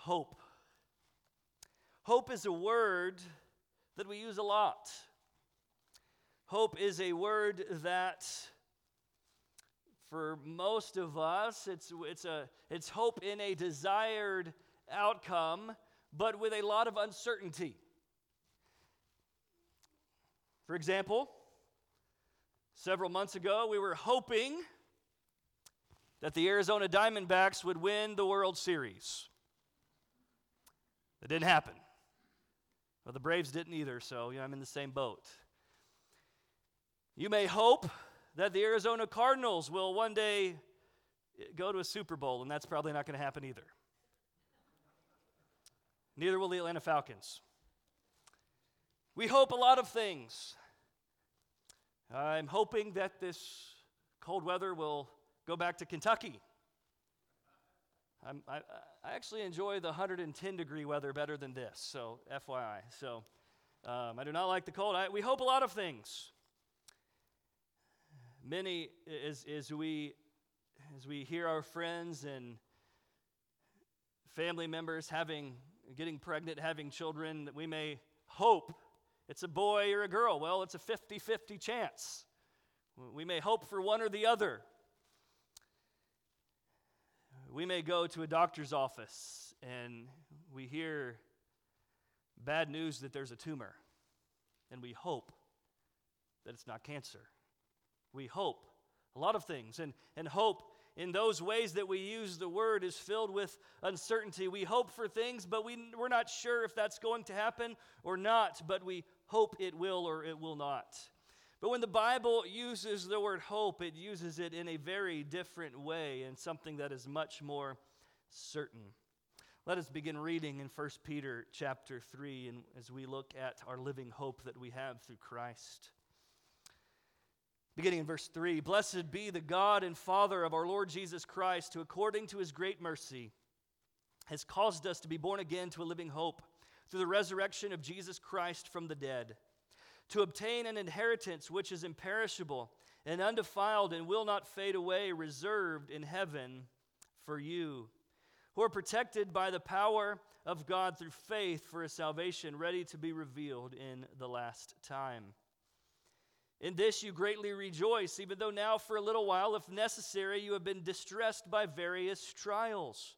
hope. Hope is a word that we use a lot. Hope is a word that, for most of us, it's, it's, a, it's hope in a desired outcome, but with a lot of uncertainty. For example, several months ago, we were hoping that the Arizona Diamondbacks would win the World Series. It didn't happen. Well, the Braves didn't either, so you know, I'm in the same boat. You may hope that the Arizona Cardinals will one day go to a Super Bowl, and that's probably not going to happen either. Neither will the Atlanta Falcons. We hope a lot of things. I'm hoping that this cold weather will go back to Kentucky. I'm, i I, actually enjoy the 110 degree weather better than this, so FYI. So um, I do not like the cold. I, we hope a lot of things. Many, as, as, we, as we hear our friends and family members having, getting pregnant, having children, that we may hope it's a boy or a girl. Well, it's a 50 50 chance. We may hope for one or the other. We may go to a doctor's office and we hear bad news that there's a tumor, and we hope that it's not cancer. We hope a lot of things, and, and hope in those ways that we use the word is filled with uncertainty. We hope for things, but we, we're not sure if that's going to happen or not, but we hope it will or it will not. But when the Bible uses the word hope, it uses it in a very different way and something that is much more certain. Let us begin reading in 1 Peter chapter 3 and as we look at our living hope that we have through Christ. Beginning in verse 3 Blessed be the God and Father of our Lord Jesus Christ, who according to his great mercy has caused us to be born again to a living hope through the resurrection of Jesus Christ from the dead, to obtain an inheritance which is imperishable and undefiled and will not fade away, reserved in heaven for you, who are protected by the power of God through faith for a salvation ready to be revealed in the last time. In this you greatly rejoice, even though now for a little while, if necessary, you have been distressed by various trials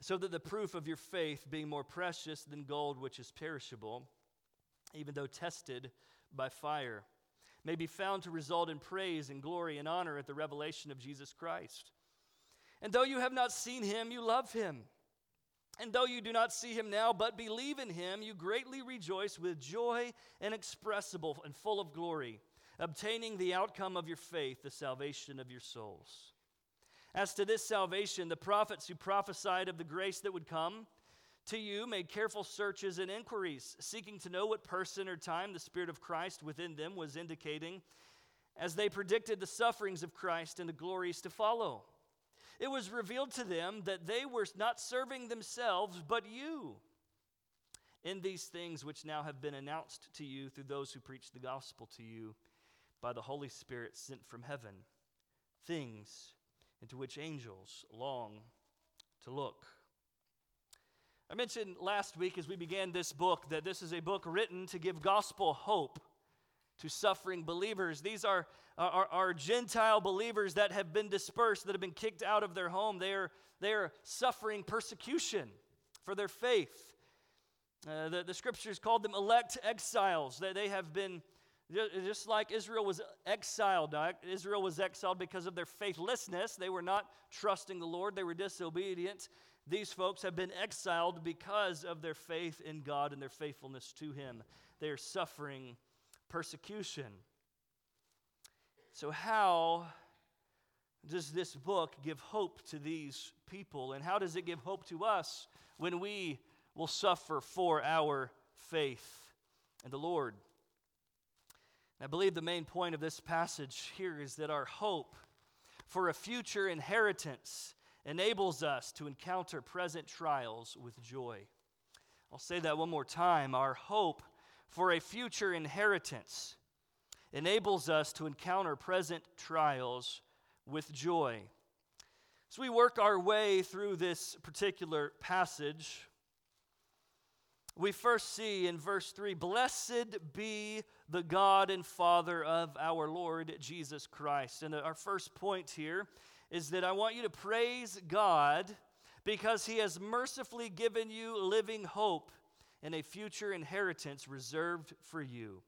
so that the proof of your faith, being more precious than gold which is perishable, even though tested by fire, may be found to result in praise and glory and honor at the revelation of Jesus Christ. And though you have not seen him, you love him. And though you do not see him now, but believe in him, you greatly rejoice with joy inexpressible and full of glory, obtaining the outcome of your faith, the salvation of your souls. As to this salvation, the prophets who prophesied of the grace that would come to you made careful searches and inquiries, seeking to know what person or time the Spirit of Christ within them was indicating as they predicted the sufferings of Christ and the glories to follow. It was revealed to them that they were not serving themselves, but you in these things which now have been announced to you through those who preach the gospel to you by the Holy Spirit sent from heaven. Things into which angels long to look. I mentioned last week as we began this book that this is a book written to give gospel hope to suffering believers. These are, are, Gentile believers that have been dispersed, that have been kicked out of their home. They are, they are suffering persecution for their faith. Uh, the, the scriptures called them elect exiles. They, they have been just like Israel was exiled, Israel was exiled because of their faithlessness. They were not trusting the Lord, they were disobedient. These folks have been exiled because of their faith in God and their faithfulness to Him. They are suffering persecution. So, how does this book give hope to these people? And how does it give hope to us when we will suffer for our faith in the Lord? I believe the main point of this passage here is that our hope for a future inheritance enables us to encounter present trials with joy. I'll say that one more time. Our hope for a future inheritance enables us to encounter present trials with joy. As we work our way through this particular passage, we first see in verse 3 Blessed be the God and Father of our Lord Jesus Christ. And our first point here is that I want you to praise God because he has mercifully given you living hope and a future inheritance reserved for you.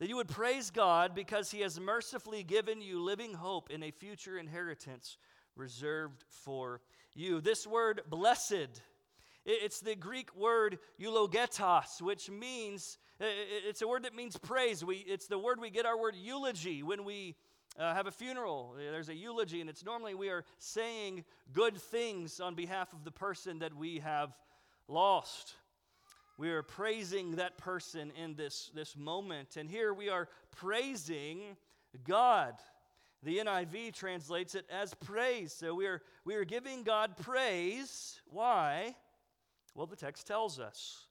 That you would praise God because he has mercifully given you living hope and a future inheritance reserved for you. This word, blessed, it's the Greek word eulogetos, which means, it's a word that means praise. We, it's the word we get our word eulogy when we uh, have a funeral. There's a eulogy, and it's normally we are saying good things on behalf of the person that we have lost. We are praising that person in this, this moment. And here we are praising God. The NIV translates it as praise. So we are, we are giving God praise. Why? Well, the text tells us.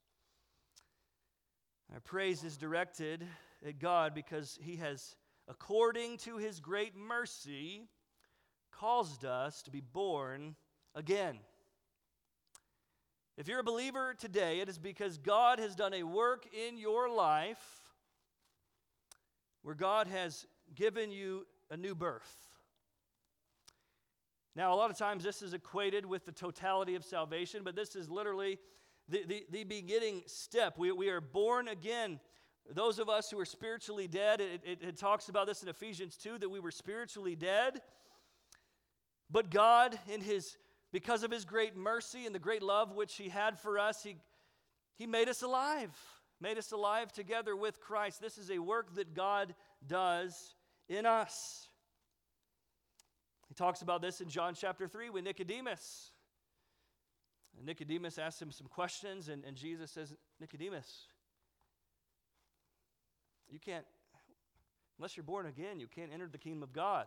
Our praise is directed at God because He has, according to His great mercy, caused us to be born again. If you're a believer today, it is because God has done a work in your life where God has given you a new birth. Now, a lot of times this is equated with the totality of salvation, but this is literally the, the, the beginning step. We, we are born again. Those of us who are spiritually dead, it, it, it talks about this in Ephesians 2 that we were spiritually dead. But God, in His, because of His great mercy and the great love which He had for us, He, he made us alive, made us alive together with Christ. This is a work that God does in us. He talks about this in John chapter 3 with Nicodemus. And Nicodemus asks him some questions, and, and Jesus says, Nicodemus, you can't, unless you're born again, you can't enter the kingdom of God.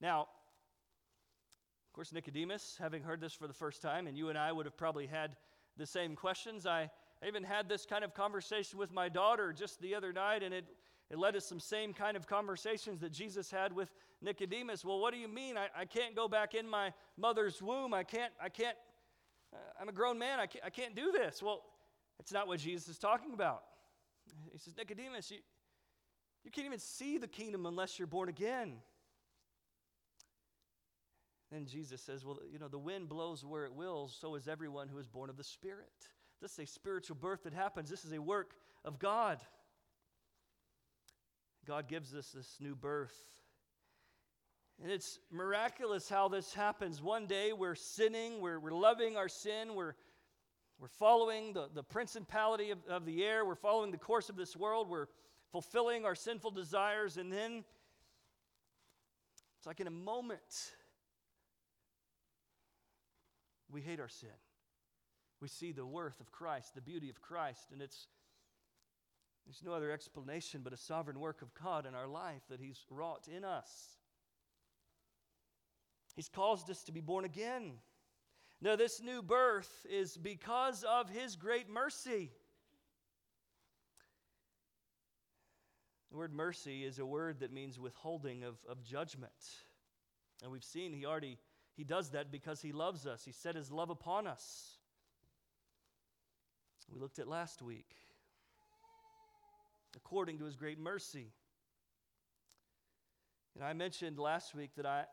Now, of course, Nicodemus, having heard this for the first time, and you and I would have probably had the same questions. I, even had this kind of conversation with my daughter just the other night, and it, it led to some same kind of conversations that Jesus had with Nicodemus. Well, what do you mean? I, I can't go back in my mother's womb. I can't, I can't, uh, I'm a grown man. I can't, I can't do this. Well, it's not what Jesus is talking about. He says, Nicodemus, you, you can't even see the kingdom unless you're born again. Then Jesus says, Well, you know, the wind blows where it wills, so is everyone who is born of the Spirit. This is a spiritual birth that happens. This is a work of God. God gives us this new birth. And it's miraculous how this happens. One day we're sinning, we're, we're loving our sin, we're, we're following the, the principality of, of the air, we're following the course of this world, we're fulfilling our sinful desires, and then it's like in a moment we hate our sin. We see the worth of Christ, the beauty of Christ, and it's there's no other explanation but a sovereign work of God in our life that He's wrought in us. He's caused us to be born again. Now, this new birth is because of His great mercy. The word mercy is a word that means withholding of, of judgment. And we've seen He already He does that because He loves us. He set His love upon us. We looked at last week according to his great mercy. And I mentioned last week that I,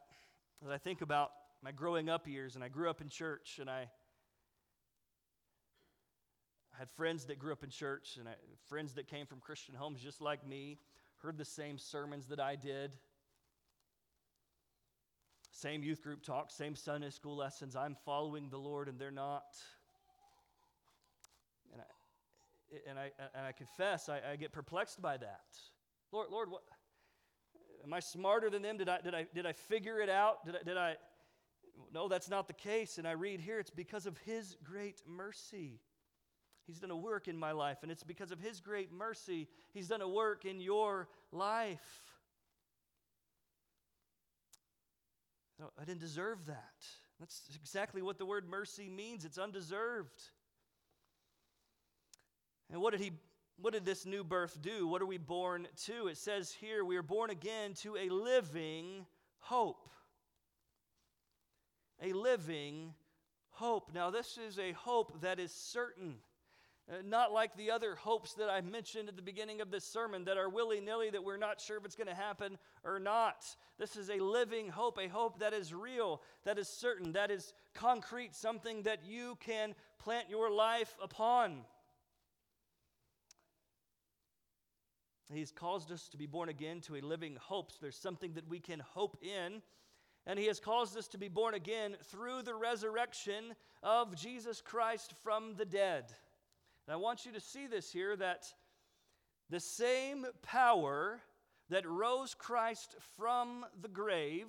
that I think about my growing up years, and I grew up in church, and I had friends that grew up in church, and I, friends that came from Christian homes just like me, heard the same sermons that I did, same youth group talk, same Sunday school lessons. I'm following the Lord, and they're not. And I, and I, and I confess, I, I get perplexed by that. Lord, Lord, what, am I smarter than them? Did I, did I, did I figure it out? Did I, did I? No, that's not the case. And I read here, it's because of His great mercy. He's done a work in my life, and it's because of His great mercy, He's done a work in your life. I didn't deserve that. That's exactly what the word mercy means. It's undeserved. And what did he what did this new birth do? What are we born to? It says here we are born again to a living hope. A living hope. Now, this is a hope that is certain. Uh, not like the other hopes that I mentioned at the beginning of this sermon that are willy nilly, that we're not sure if it's going to happen or not. This is a living hope, a hope that is real, that is certain, that is concrete, something that you can plant your life upon. He's caused us to be born again to a living hope. So there's something that we can hope in. And He has caused us to be born again through the resurrection of Jesus Christ from the dead. And I want you to see this here that the same power that rose Christ from the grave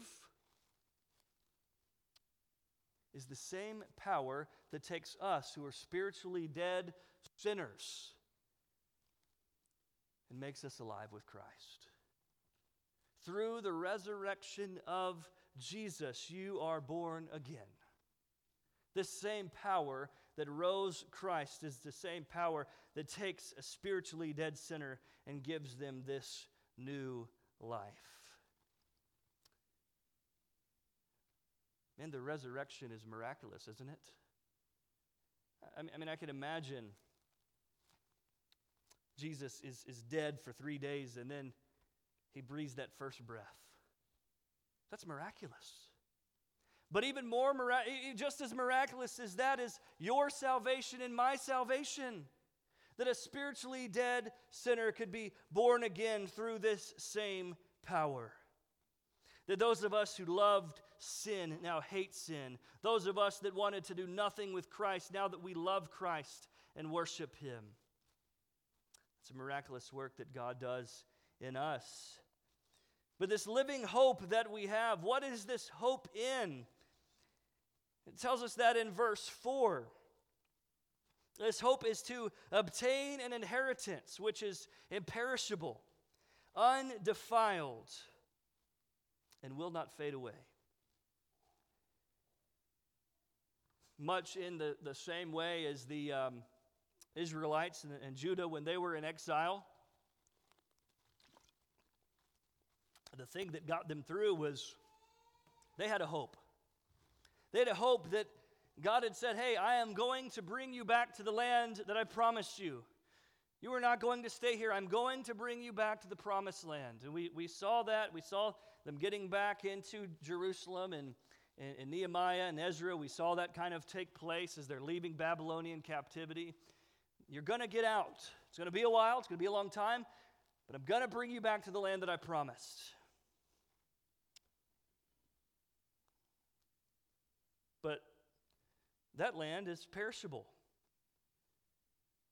is the same power that takes us who are spiritually dead sinners and makes us alive with Christ. Through the resurrection of Jesus, you are born again. This same power that rose Christ is the same power that takes a spiritually dead sinner and gives them this new life. Man, the resurrection is miraculous, isn't it? I mean, I can imagine Jesus is, is dead for three days and then he breathes that first breath. That's miraculous. But even more, just as miraculous as that is your salvation and my salvation. That a spiritually dead sinner could be born again through this same power. That those of us who loved sin now hate sin. Those of us that wanted to do nothing with Christ, now that we love Christ and worship Him. It's a miraculous work that God does in us. But this living hope that we have, what is this hope in? It tells us that in verse 4. This hope is to obtain an inheritance which is imperishable, undefiled, and will not fade away. Much in the, the same way as the um, Israelites and, and Judah when they were in exile, the thing that got them through was they had a hope. They had a hope that God had said, Hey, I am going to bring you back to the land that I promised you. You are not going to stay here. I'm going to bring you back to the promised land. And we, we saw that. We saw them getting back into Jerusalem and, and, and Nehemiah and Ezra. We saw that kind of take place as they're leaving Babylonian captivity. You're going to get out. It's going to be a while, it's going to be a long time, but I'm going to bring you back to the land that I promised. But that land is perishable,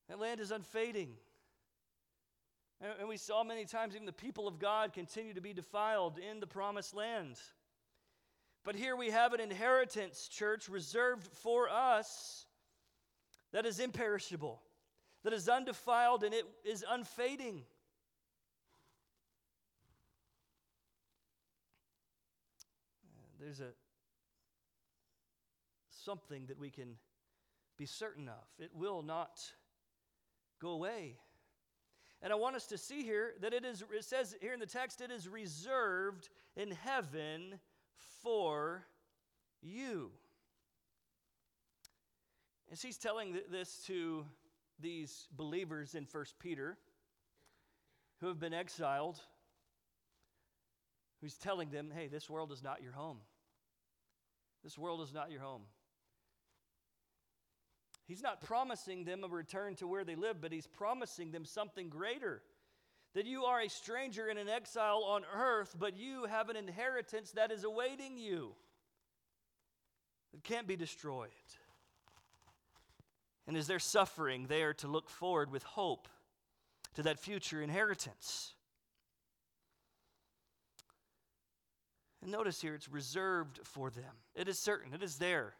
that land is unfading. And we saw many times even the people of God continue to be defiled in the promised land. But here we have an inheritance, church, reserved for us that is imperishable that is undefiled and it is unfading. There's a something that we can be certain of. It will not go away. And I want us to see here that it is, it says here in the text, it is reserved in heaven for you. As he's telling this to these believers in 1 Peter who have been exiled, who's telling them, hey, this world is not your home. This world is not your home. He's not promising them a return to where they live, but he's promising them something greater. That you are a stranger and an exile on earth, but you have an inheritance that is awaiting you. It can't be destroyed. And as they're suffering, they are to look forward with hope to that future inheritance. And notice here, it's reserved for them. It is certain, it is there.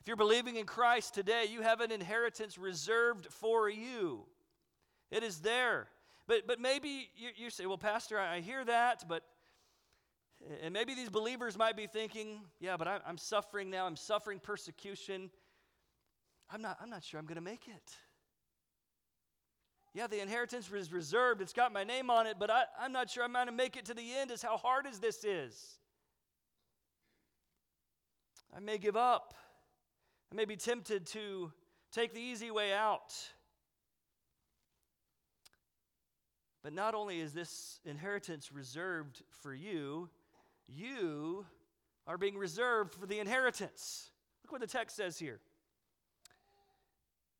If you're believing in Christ today, you have an inheritance reserved for you. It is there. But, but maybe you, you say, well, Pastor, I hear that, but, and maybe these believers might be thinking, yeah, but I, I'm suffering now, I'm suffering persecution. I'm not, I'm not sure I'm going to make it. Yeah, the inheritance is reserved. It's got my name on it, but I, I'm not sure I'm going to make it to the end, as how hard as this is. I, I may give up. I may be tempted to take the easy way out. But not only is this inheritance reserved for you, you are being reserved for the inheritance. Look what the text says here.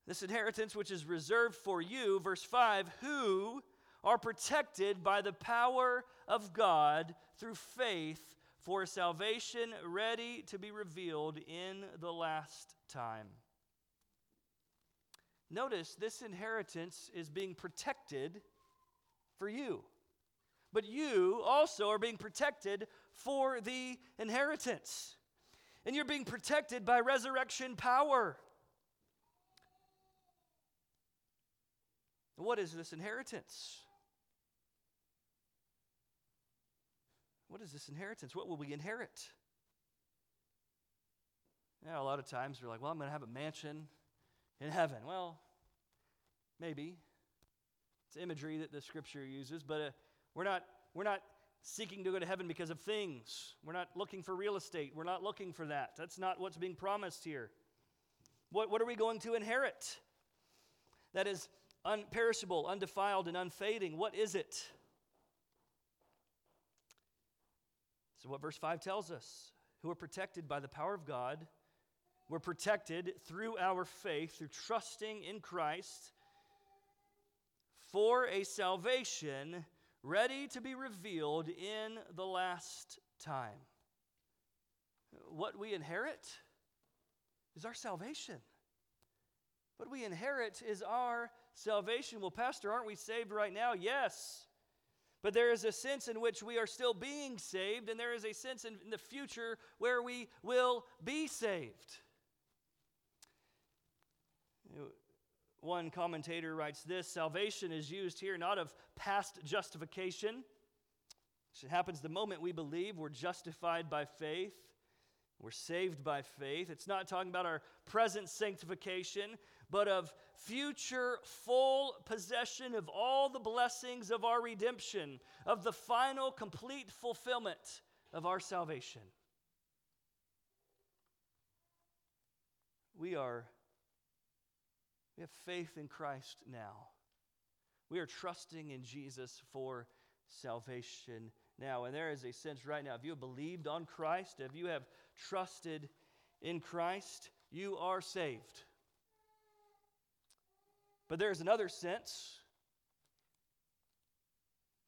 This inheritance, which is reserved for you, verse 5, who are protected by the power of God through faith for salvation ready to be revealed in the last time. Notice this inheritance is being protected for you. But you also are being protected for the inheritance. And you're being protected by resurrection power. What is this inheritance? What is this inheritance? What will we inherit? Yeah, a lot of times we're like, well, I'm going to have a mansion in heaven. Well, maybe. It's imagery that the scripture uses, but uh, we're not we're not seeking to go to heaven because of things. We're not looking for real estate. We're not looking for that. That's not what's being promised here. What, what are we going to inherit? That is unperishable, undefiled, and unfading. What is it? So, what verse 5 tells us who are protected by the power of God, we're protected through our faith, through trusting in Christ for a salvation ready to be revealed in the last time. What we inherit is our salvation. What we inherit is our salvation. Well, Pastor, aren't we saved right now? Yes. But there is a sense in which we are still being saved, and there is a sense in the future where we will be saved. One commentator writes this Salvation is used here not of past justification. It happens the moment we believe we're justified by faith, we're saved by faith. It's not talking about our present sanctification, but of future full possession of all the blessings of our redemption, of the final complete fulfillment of our salvation. We are we have faith in Christ now. We are trusting in Jesus for salvation now. And there is a sense right now, if you have believed on Christ, if you have trusted in Christ, you are saved. But there's another sense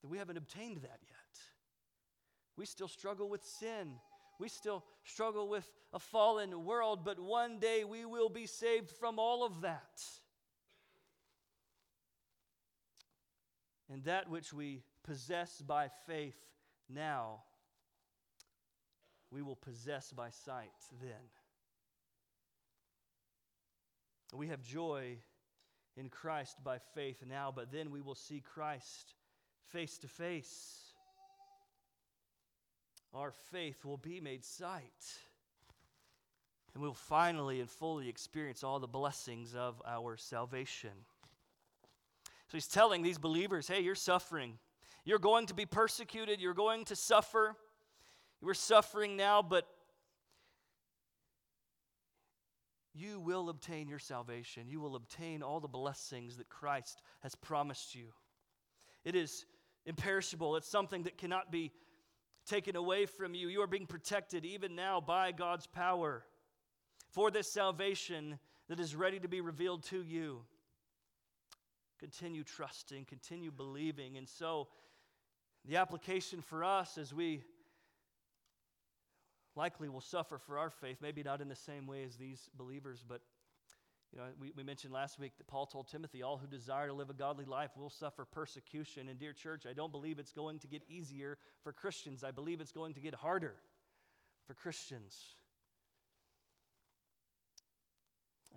that we haven't obtained that yet. We still struggle with sin. We still struggle with a fallen world, but one day we will be saved from all of that. And that which we possess by faith now, we will possess by sight then. We have joy in Christ by faith now, but then we will see Christ face to face. Our faith will be made sight. And we'll finally and fully experience all the blessings of our salvation. So he's telling these believers hey, you're suffering. You're going to be persecuted. You're going to suffer. You're suffering now, but you will obtain your salvation. You will obtain all the blessings that Christ has promised you. It is imperishable, it's something that cannot be taken away from you. You are being protected even now by God's power for this salvation that is ready to be revealed to you continue trusting, continue believing. And so, the application for us as we likely will suffer for our faith, maybe not in the same way as these believers, but you know, we, we mentioned last week that Paul told Timothy, all who desire to live a godly life will suffer persecution. And dear church, I don't believe it's going to get easier for Christians. I believe it's going to get harder for Christians.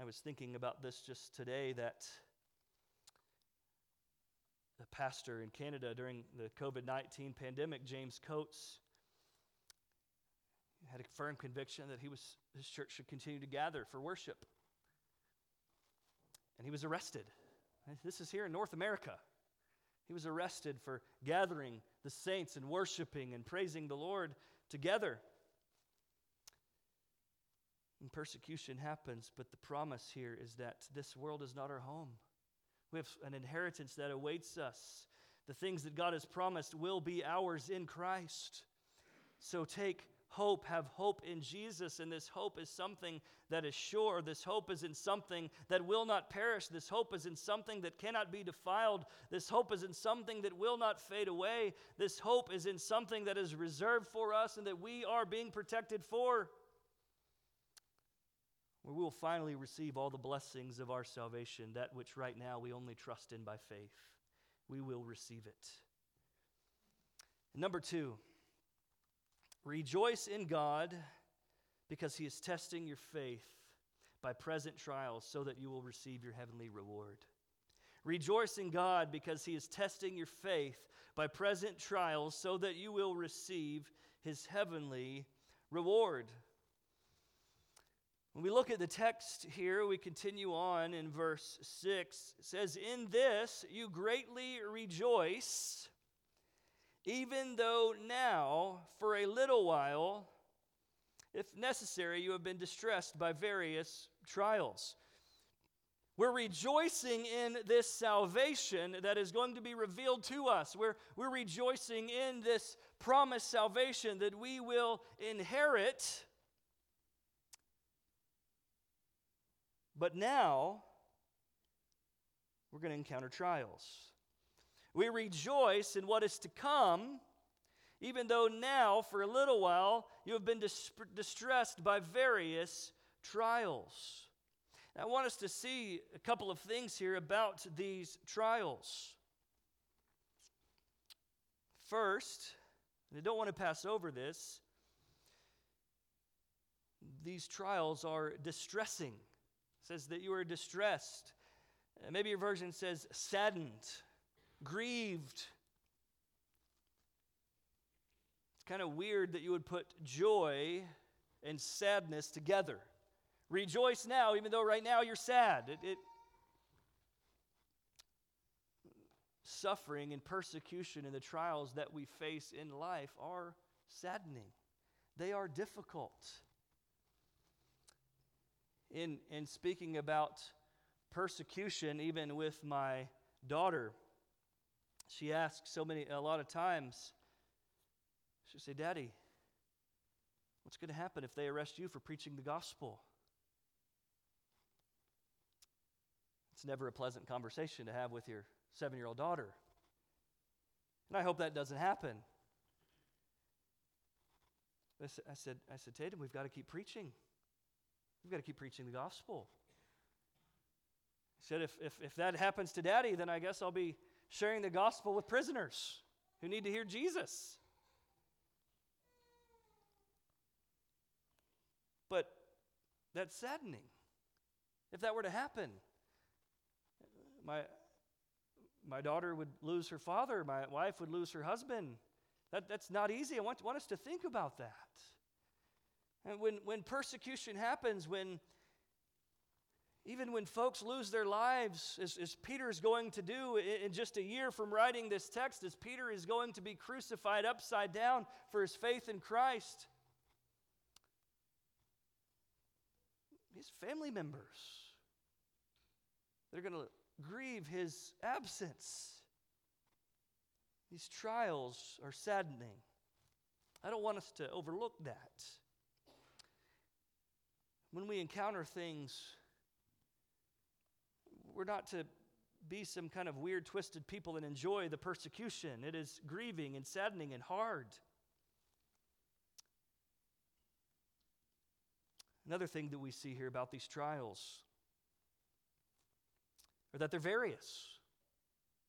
I was thinking about this just today that the pastor in Canada during the COVID 19 pandemic, James Coates, had a firm conviction that he was, his church should continue to gather for worship. And he was arrested. This is here in North America. He was arrested for gathering the saints and worshiping and praising the Lord together. And persecution happens, but the promise here is that this world is not our home. We have an inheritance that awaits us. The things that God has promised will be ours in Christ. So take hope, have hope in Jesus, and this hope is something that is sure. This hope is in something that will not perish. This hope is in something that cannot be defiled. This hope is in something that will not fade away. This hope is in something that is reserved for us and that we are being protected for. Where we will finally receive all the blessings of our salvation, that which right now we only trust in by faith. We will receive it. Number two, Rejoice in God because he is testing your faith by present trials so that you will receive your heavenly reward. Rejoice in God because he is testing your faith by present trials so that you will receive his heavenly reward. When we look at the text here, we continue on in verse 6. It says, In this you greatly rejoice even though now, for a little while, if necessary, you have been distressed by various trials. We're rejoicing in this salvation that is going to be revealed to us. We're, we're rejoicing in this promised salvation that we will inherit. But now, we're going to encounter trials. We rejoice in what is to come, even though now, for a little while, you have been dis- distressed by various trials. Now, I want us to see a couple of things here about these trials. First, and I don't want to pass over this, these trials are distressing. Says that you are distressed. Uh, maybe your version says saddened grieved. It's kind of weird that you would put joy and sadness together. Rejoice now, even though right now you're sad. It, it, suffering and persecution and the trials that we face in life are saddening, they are difficult. In, in speaking about persecution, even with my daughter, she asks so many, a lot of times, she'll say, Daddy, what's going to happen if they arrest you for preaching the gospel? It's never a pleasant conversation to have with your seven year old daughter. And I hope that doesn't happen. I said, I said, Tatum, we've got to keep preaching. We've got to keep preaching the gospel. He said, if, if, if that happens to daddy, then I guess I'll be sharing the gospel with prisoners who need to hear Jesus. But that's saddening. If that were to happen, my, my daughter would lose her father, my wife would lose her husband. That, that's not easy. I want, want us to think about that. And when, when persecution happens, when even when folks lose their lives, as, as Peter is going to do in just a year from writing this text, as Peter is going to be crucified upside down for his faith in Christ, his family members, they're going to grieve his absence. These trials are saddening. I don't want us to overlook that. When we encounter things we're not to be some kind of weird, twisted people and enjoy the persecution. It is grieving and saddening and hard. Another thing that we see here about these trials are that they're various.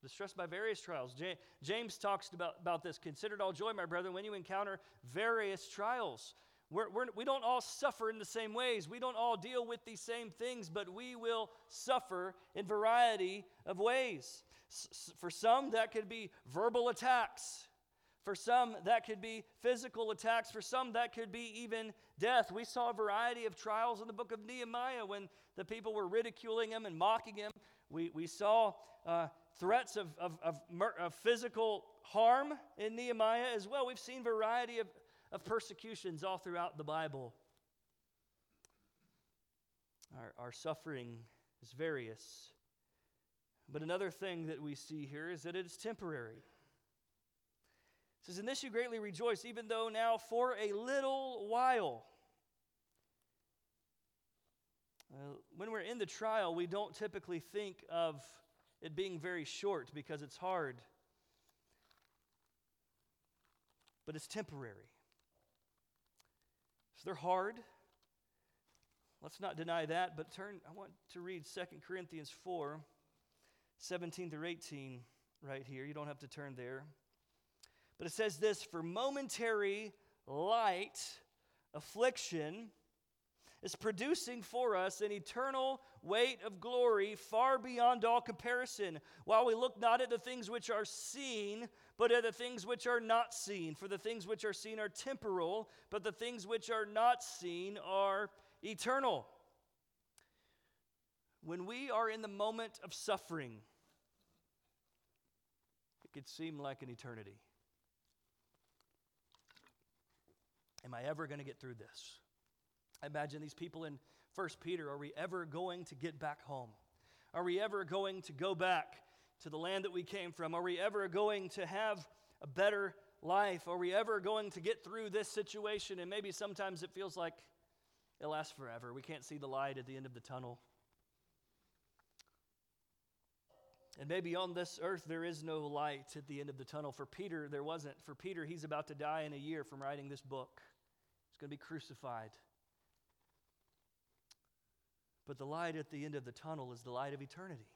Distressed by various trials. James talks about, about this. Consider it all joy, my brethren, when you encounter various trials. We're, we're, we do not all suffer in the same ways. We don't all deal with these same things, but we will suffer in variety of ways. S- for some, that could be verbal attacks. For some, that could be physical attacks. For some, that could be even death. We saw a variety of trials in the book of Nehemiah when the people were ridiculing him and mocking him. We, we saw uh, threats of, of, of, of physical harm in Nehemiah as well. We've seen variety of of persecutions all throughout the Bible. Our, our suffering is various. But another thing that we see here is that it is temporary. It says, In this you greatly rejoice, even though now for a little while. Uh, when we're in the trial, we don't typically think of it being very short because it's hard. But it's temporary. So they're hard. Let's not deny that, but turn, I want to read 2 Corinthians 4 17 through 18 right here. You don't have to turn there. But it says this for momentary light affliction is producing for us an eternal weight of glory far beyond all comparison, while we look not at the things which are seen, but at the things which are not seen. For the things which are seen are temporal, but the things which are not seen are eternal. When we are in the moment of suffering, it could seem like an eternity. Am I ever going to get through this? I imagine these people in First Peter are we ever going to get back home? Are we ever going to go back to the land that we came from? Are we ever going to have a better life? Are we ever going to get through this situation? And maybe sometimes it feels like it lasts forever. We can't see the light at the end of the tunnel. And maybe on this earth there is no light at the end of the tunnel. For Peter, there wasn't. For Peter, he's about to die in a year from writing this book. He's going to be crucified. But the light at the end of the tunnel is the light of eternity.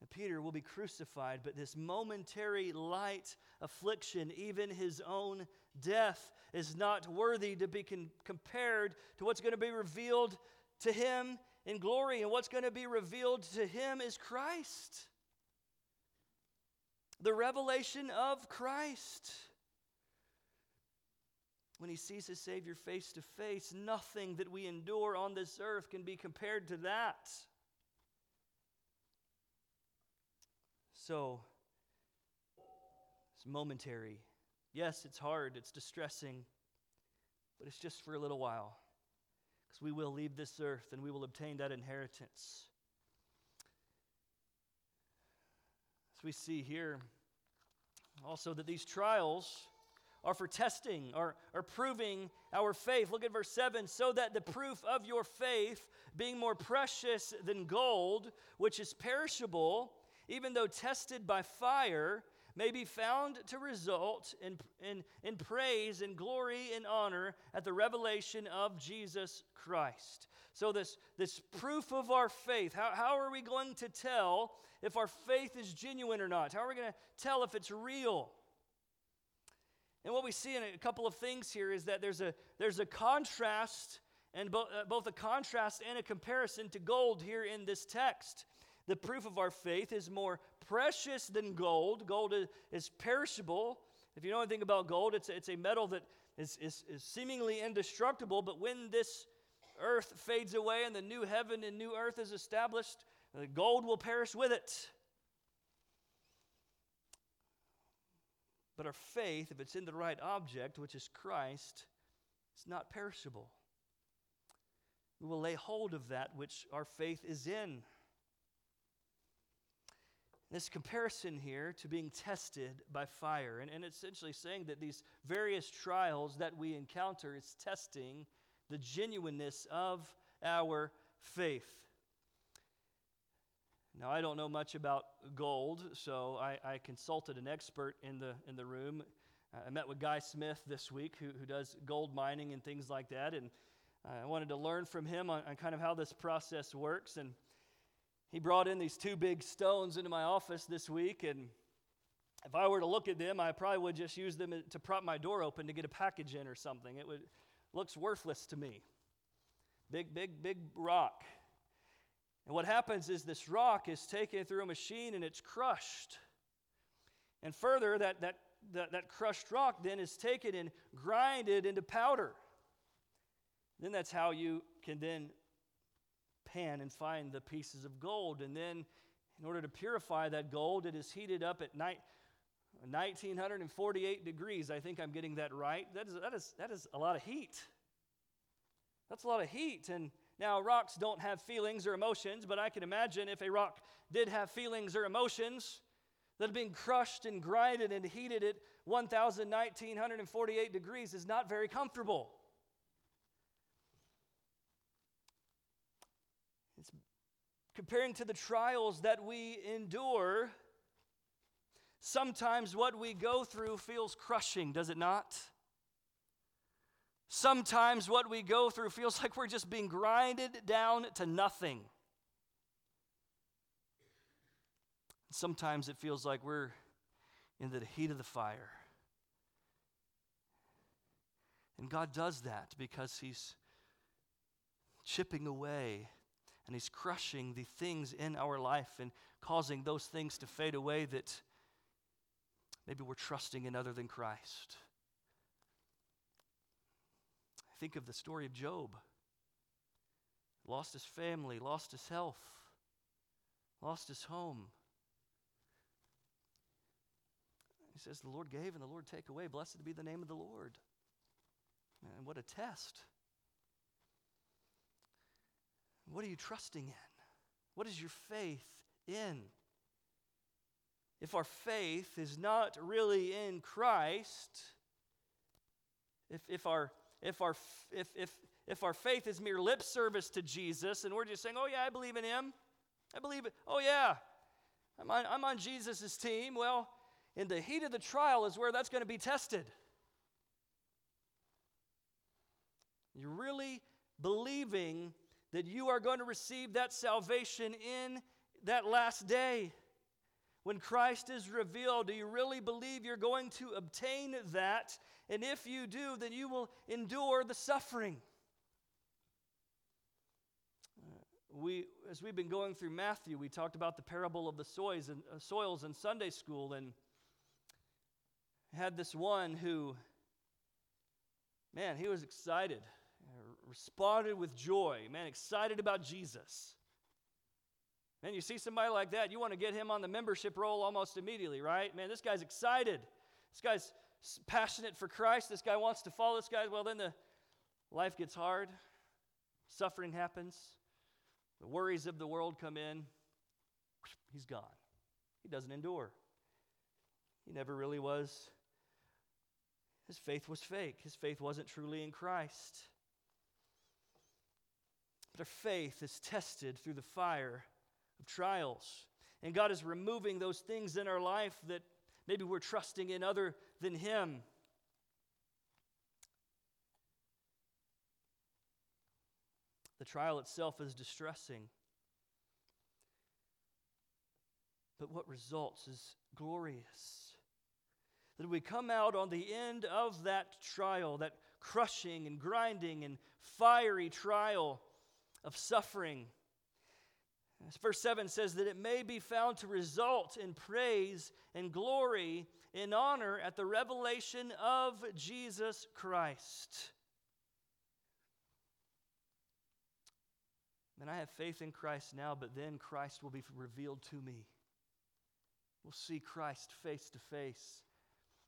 And Peter will be crucified, but this momentary light affliction, even his own death, is not worthy to be con- compared to what's going to be revealed to him in glory. And what's going to be revealed to him is Christ. The revelation of Christ. When he sees his Savior face to face, nothing that we endure on this earth can be compared to that. So, it's momentary. Yes, it's hard, it's distressing, but it's just for a little while. Because we will leave this earth and we will obtain that inheritance. As we see here, also that these trials are for testing, or, are proving our faith. Look at verse 7 so that the proof of your faith, being more precious than gold, which is perishable, even though tested by fire, may be found to result in, in, in praise and glory and honor at the revelation of Jesus Christ. So, this, this proof of our faith, how, how are we going to tell if our faith is genuine or not? How are we going to tell if it's real? And what we see in a couple of things here is that there's a, there's a contrast, and bo- uh, both a contrast and a comparison to gold here in this text. The proof of our faith is more precious than gold. Gold is, is perishable. If you know anything about gold, it's, it's a metal that is, is, is seemingly indestructible, but when this earth fades away and the new heaven and new earth is established, the gold will perish with it. But our faith, if it's in the right object, which is Christ, it's not perishable. We will lay hold of that which our faith is in. This comparison here to being tested by fire. And, and essentially saying that these various trials that we encounter is testing the genuineness of our faith. Now, I don't know much about gold, so I, I consulted an expert in the, in the room. I met with Guy Smith this week, who, who does gold mining and things like that, and I wanted to learn from him on, on kind of how this process works. And he brought in these two big stones into my office this week, and if I were to look at them, I probably would just use them to prop my door open to get a package in or something. It would looks worthless to me. Big, big, big rock. And what happens is this rock is taken through a machine and it's crushed. And further, that, that, that, that crushed rock then is taken and grinded into powder. Then that's how you can then pan and find the pieces of gold. And then, in order to purify that gold, it is heated up at night. 1948 degrees. I think I'm getting that right. That is, that is, that is a lot of heat. That's a lot of heat. And Now, rocks don't have feelings or emotions, but I can imagine if a rock did have feelings or emotions, that being crushed and grinded and heated at 1,948 degrees is not very comfortable. It's comparing to the trials that we endure. Sometimes what we go through feels crushing, does it not? Sometimes what we go through feels like we're just being grinded down to nothing. Sometimes it feels like we're in the heat of the fire. And God does that because He's chipping away and He's crushing the things in our life and causing those things to fade away that maybe we're trusting in other than Christ. Think of the story of Job. Lost his family, lost his health, lost his home. He says, The Lord gave and the Lord take away. Blessed be the name of the Lord. And what a test. What are you trusting in? What is your faith in? If our faith is not really in Christ, if, if, our, if, our, if, if, if our faith is mere lip service to Jesus and we're just saying, oh, yeah, I believe in him, I believe it, oh, yeah, I'm on, I'm on Jesus' team, well, in the heat of the trial is where that's going to be tested. You're really believing that you are going to receive that salvation in that last day. When Christ is revealed, do you really believe you're going to obtain that? And if you do, then you will endure the suffering. we, as we've been going through Matthew, we talked about the parable of the soils uh, soils in Sunday school, and had this one who, man, he was excited, responded with joy, man, excited about Jesus. Man, you see somebody like that, you want to get him on the membership roll almost immediately, right? Man, this guy's excited. This guy's passionate for Christ. This guy wants to follow this guy. Well, then the life gets hard, suffering happens, the worries of the world come in. He's gone. He doesn't endure. He never really was his faith was fake. His faith wasn't truly in Christ. But our faith is tested through the fire of trials. And God is removing those things in our life that maybe we're trusting in other than Him. The trial itself is distressing. But what results is glorious that we come out on the end of that trial, that crushing and grinding and fiery trial of suffering. Verse 7 says that it may be found to result in praise and glory in honor at the revelation of Jesus Christ. And I have faith in Christ now, but then Christ will be revealed to me. We'll see Christ face to face.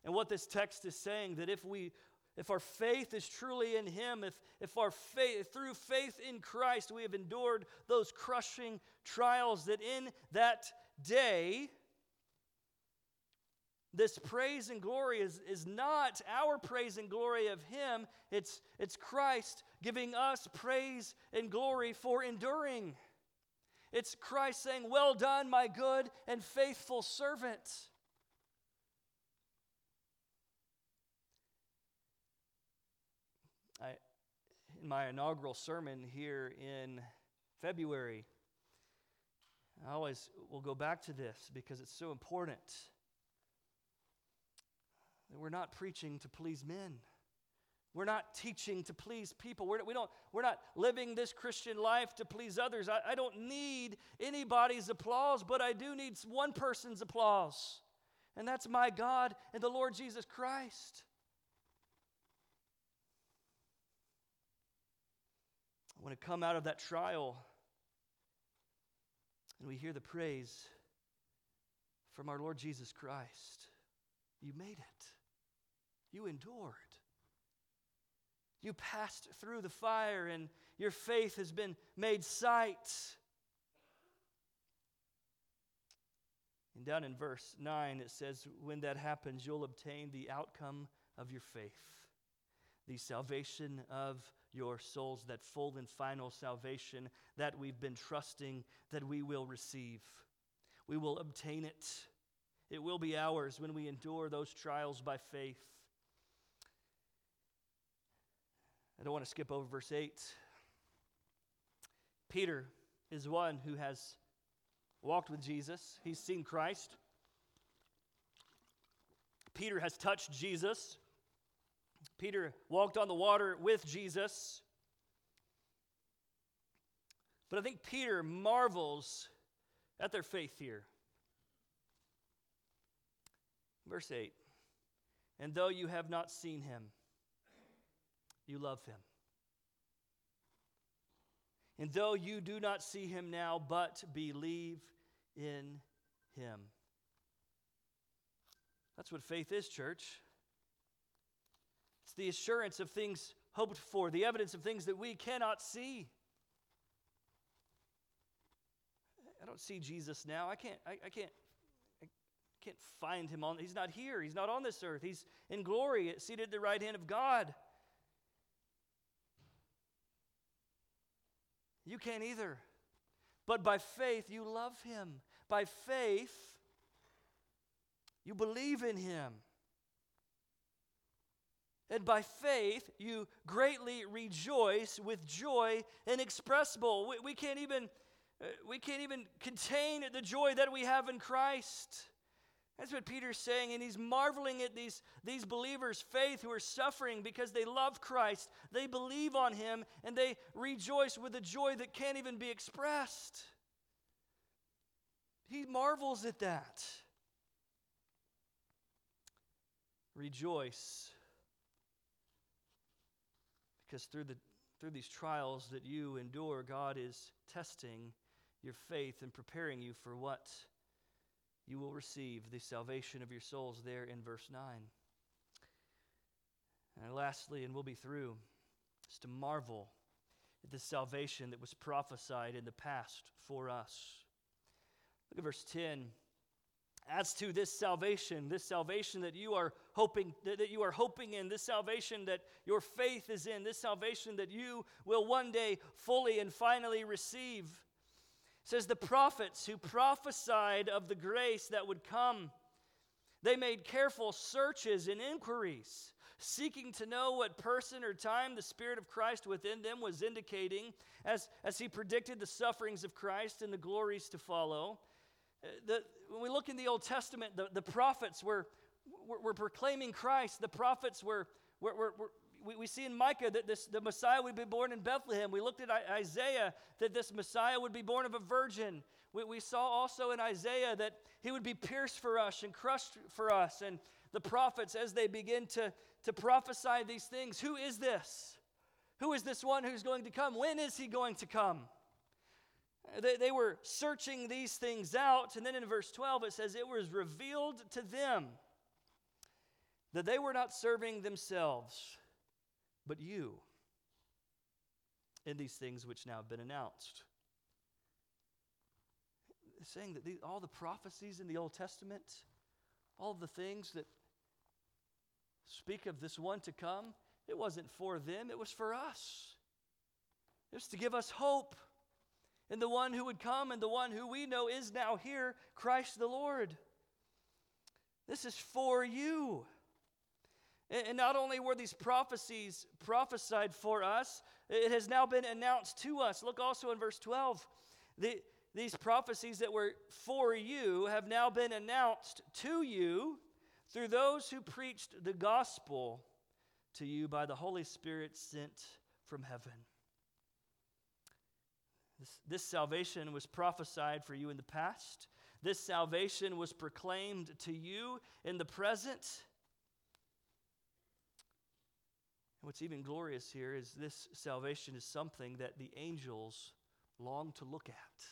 And what this text is saying that if we if our faith is truly in him if if our faith through faith in Christ we have endured those crushing trials that in that day this praise and glory is, is not our praise and glory of him. It's it's Christ giving us praise and glory for enduring. It's Christ saying well done my good and faithful servant in my inaugural sermon here in February. I always will go back to this because it's so important. That we're not preaching to please men. We're not teaching to please people. We're, we don't, we're not living this Christian life to please others. I, I don't need anybody's applause, but I do need one person's applause, and that's my God and the Lord Jesus Christ. Want to come out of that trial and we hear the praise from our Lord Jesus Christ. You made it, you endured. You passed through the fire and your faith has been made sight. And down in verse 9, it says, When that happens, you'll obtain the outcome of your faith, the salvation of your souls, that full and final salvation that we've been trusting that we will receive. We will obtain it. It will be ours when we endure those trials by faith. I don't want to skip over verse 8. Peter is one who has walked with Jesus, he's seen Christ. Peter has touched Jesus. Peter walked on the water with Jesus. But I think Peter marvels at their faith here. Verse 8 And though you have not seen him, you love him. And though you do not see him now, but believe in him. That's what faith is, church. It's the assurance of things hoped for, the evidence of things that we cannot see. I don't see Jesus now. I can't, I, I can't, I can't find him on. He's not here. He's not on this earth. He's in glory, seated at the right hand of God. You can't either. But by faith, you love him. By faith, you believe in him. And by faith, you greatly rejoice with joy inexpressible. We, we, can't even, uh, we can't even contain the joy that we have in Christ. That's what Peter's saying, and he's marveling at these, these believers' faith who are suffering because they love Christ. They believe on him, and they rejoice with a joy that can't even be expressed. He marvels at that. Rejoice. Because through, the, through these trials that you endure, God is testing your faith and preparing you for what? you will receive the salvation of your souls there in verse 9. And lastly, and we'll be through, is to marvel at the salvation that was prophesied in the past for us. Look at verse 10. As to this salvation, this salvation that you are hoping that you are hoping in, this salvation that your faith is in, this salvation that you will one day fully and finally receive. Says the prophets who prophesied of the grace that would come they made careful searches and inquiries seeking to know what person or time the spirit of christ within them was indicating as, as he predicted the sufferings of christ and the glories to follow the, when we look in the old testament the, the prophets were, were, were proclaiming christ the prophets were, were, were, we, we see in Micah that this, the Messiah would be born in Bethlehem. We looked at Isaiah that this Messiah would be born of a virgin. We, we saw also in Isaiah that he would be pierced for us and crushed for us. And the prophets, as they begin to, to prophesy these things, who is this? Who is this one who's going to come? When is he going to come? They, they were searching these things out. And then in verse 12, it says, It was revealed to them that they were not serving themselves but you in these things which now have been announced. saying that these, all the prophecies in the Old Testament, all the things that speak of this one to come, it wasn't for them, it was for us. It was to give us hope in the one who would come and the one who we know is now here, Christ the Lord. This is for you. And not only were these prophecies prophesied for us, it has now been announced to us. Look also in verse 12. The, these prophecies that were for you have now been announced to you through those who preached the gospel to you by the Holy Spirit sent from heaven. This, this, salvation was prophesied for you in the past. This salvation was proclaimed to you in the present. And what's even glorious here is this salvation is something that the angels long to look at.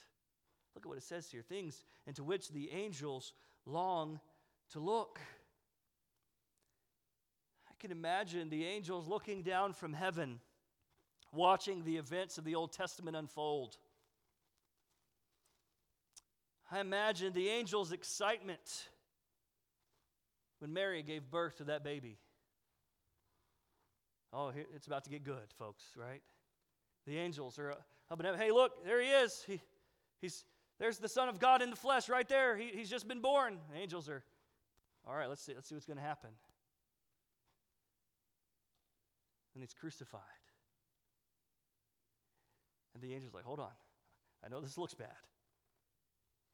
Look at what it says here things into which the angels long to look. I can imagine the angels looking down from heaven, watching the events of the Old Testament unfold. I imagine the angels' excitement when Mary gave birth to that baby. Oh, it's about to get good, folks, right? The angels are uh, up and up. Hey, look, there he is. He, he's, there's the Son of God in the flesh right there. He, he's just been born. The angels are, all right, let's see, let's see what's going to happen. And he's crucified. And the angel's like, hold on. I know this looks bad,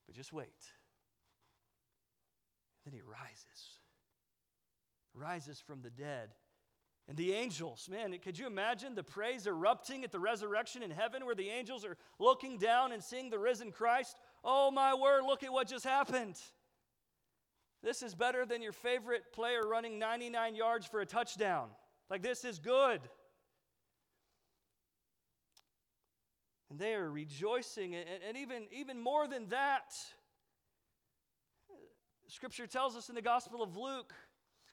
but just wait. Then he rises, rises from the dead. And the angels, man, could you imagine the praise erupting at the resurrection in heaven where the angels are looking down and seeing the risen Christ? Oh, my word, look at what just happened. This is better than your favorite player running 99 yards for a touchdown. Like, this is good. And they are rejoicing. And, and even, even more than that, Scripture tells us in the Gospel of Luke,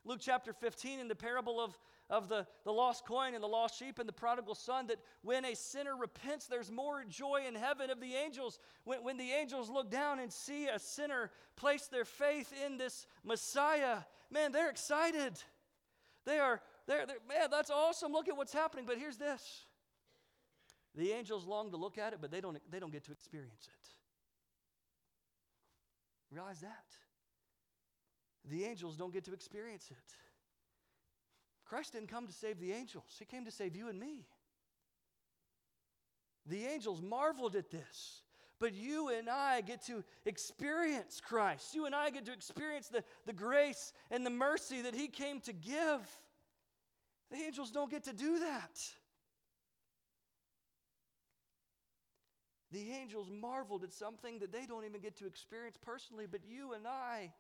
Luke chapter 15, in the parable of, of the, the lost coin and the lost sheep and the prodigal son, that when a sinner repents, there's more joy in heaven of the angels. When, when the angels look down and see a sinner place their faith in this Messiah, man, they're excited. They are, they're, they're man, that's awesome. Look at what's happening. But here's this the angels long to look at it, but they don't, they don't get to experience it. Realize that. The angels don't get to experience it. Christ didn't come to save the angels, He came to save you and me. The angels marveled at this. But you and I get to experience Christ. You and I get to experience the, the grace and the mercy that He came to give. The angels don't get to do that. The angels marveled at something that they don't even get to experience personally, but you and I,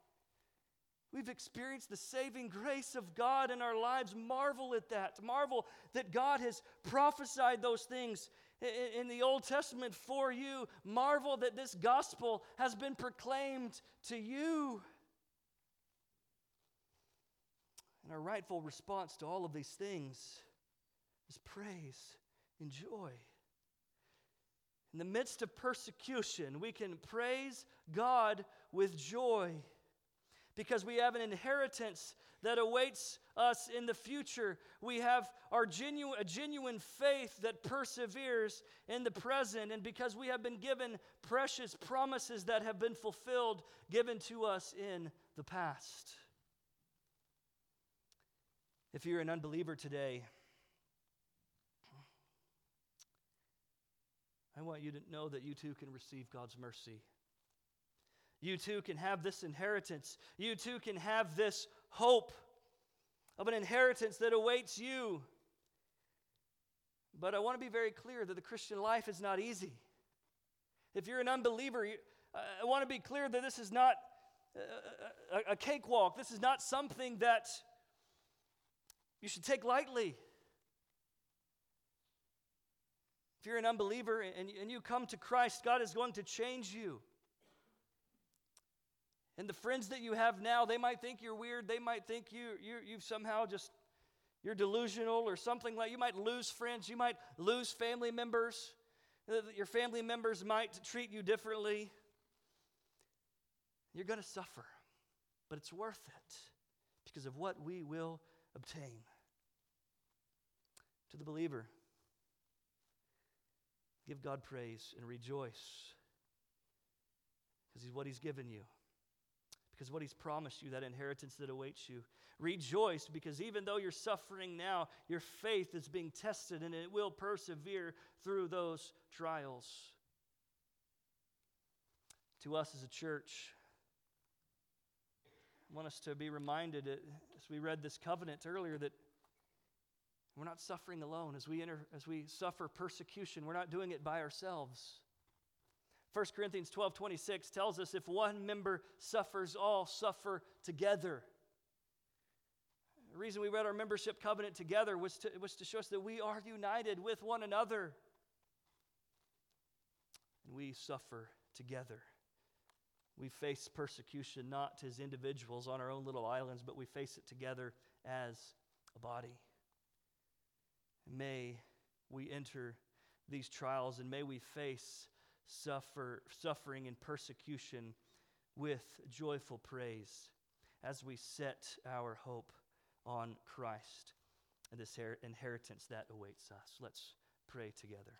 we've experienced the saving grace of God in our lives. Marvel at that. Marvel that God has prophesied those things in the Old Testament for you. Marvel that this gospel has been proclaimed to you. And our rightful response to all of these things is praise and joy. In the midst of persecution, we can praise God with joy because we have an inheritance that awaits us in the future. We have our genuine, a genuine faith that perseveres in the present, and because we have been given precious promises that have been fulfilled, given to us in the past. If you're an unbeliever today, I want you to know that you too can receive God's mercy. You too can have this inheritance. You too can have this hope of an inheritance that awaits you. But I want to be very clear that the Christian life is not easy. If you're an unbeliever, I want to be clear that this is not a, cakewalk. This is not something that you should take lightly. If you're an unbeliever and, and you come to Christ, God is going to change you. And the friends that you have now, they might think you're weird. They might think you, you, you've somehow just, you're delusional or something like You might lose friends. You might lose family members. Uh, your family members might treat you differently. You're going to suffer, but it's worth it because of what we will obtain. To the believer, Give God praise and rejoice because He's what He's given you, because what He's promised you, that inheritance that awaits you. Rejoice because even though you're suffering now, your faith is being tested and it will persevere through those trials. To us as a church, I want us to be reminded as we read this covenant earlier that we're not suffering alone. As we, enter, as we suffer persecution, we're not doing it by ourselves. 1 Corinthians 12 26 tells us if one member suffers, all suffer together. The reason we read our membership covenant together was to, was to show us that we are united with one another. And we suffer together. We face persecution not as individuals on our own little islands, but we face it together as a body. May we enter these trials and may we face suffer, suffering and persecution with joyful praise as we set our hope on Christ and this inheritance that awaits us. Let's pray together.